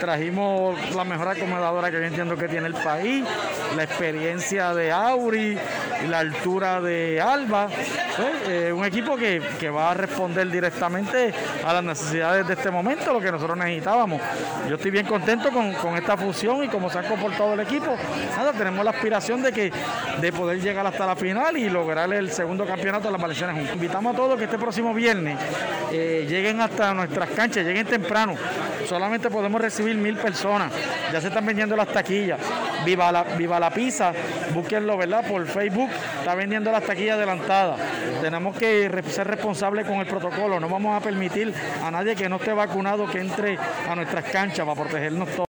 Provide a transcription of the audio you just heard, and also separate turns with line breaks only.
Trajimos la mejor acomodadora que yo entiendo que tiene el país, la experiencia de Auri la altura de Alba. Pues, eh, un equipo que, va a responder directamente a las necesidades de este momento, lo que nosotros necesitábamos. Yo estoy bien contento con, esta fusión y cómo se ha comportado el equipo. Nada, tenemos la aspiración de que de poder llegar hasta la final y lograr el segundo campeonato de las Valencianas. Invitamos a todos que este próximo viernes eh, lleguen hasta nuestras canchas, lleguen temprano. Solamente podemos recibir mil personas. Ya se están vendiendo las taquillas. Viva la, viva la pizza, búsquenlo, ¿verdad? Por Facebook, está vendiendo las taquillas adelantadas. Tenemos que ser responsables con el protocolo. No vamos a permitir a nadie que no esté vacunado que entre a nuestras canchas para protegernos todos.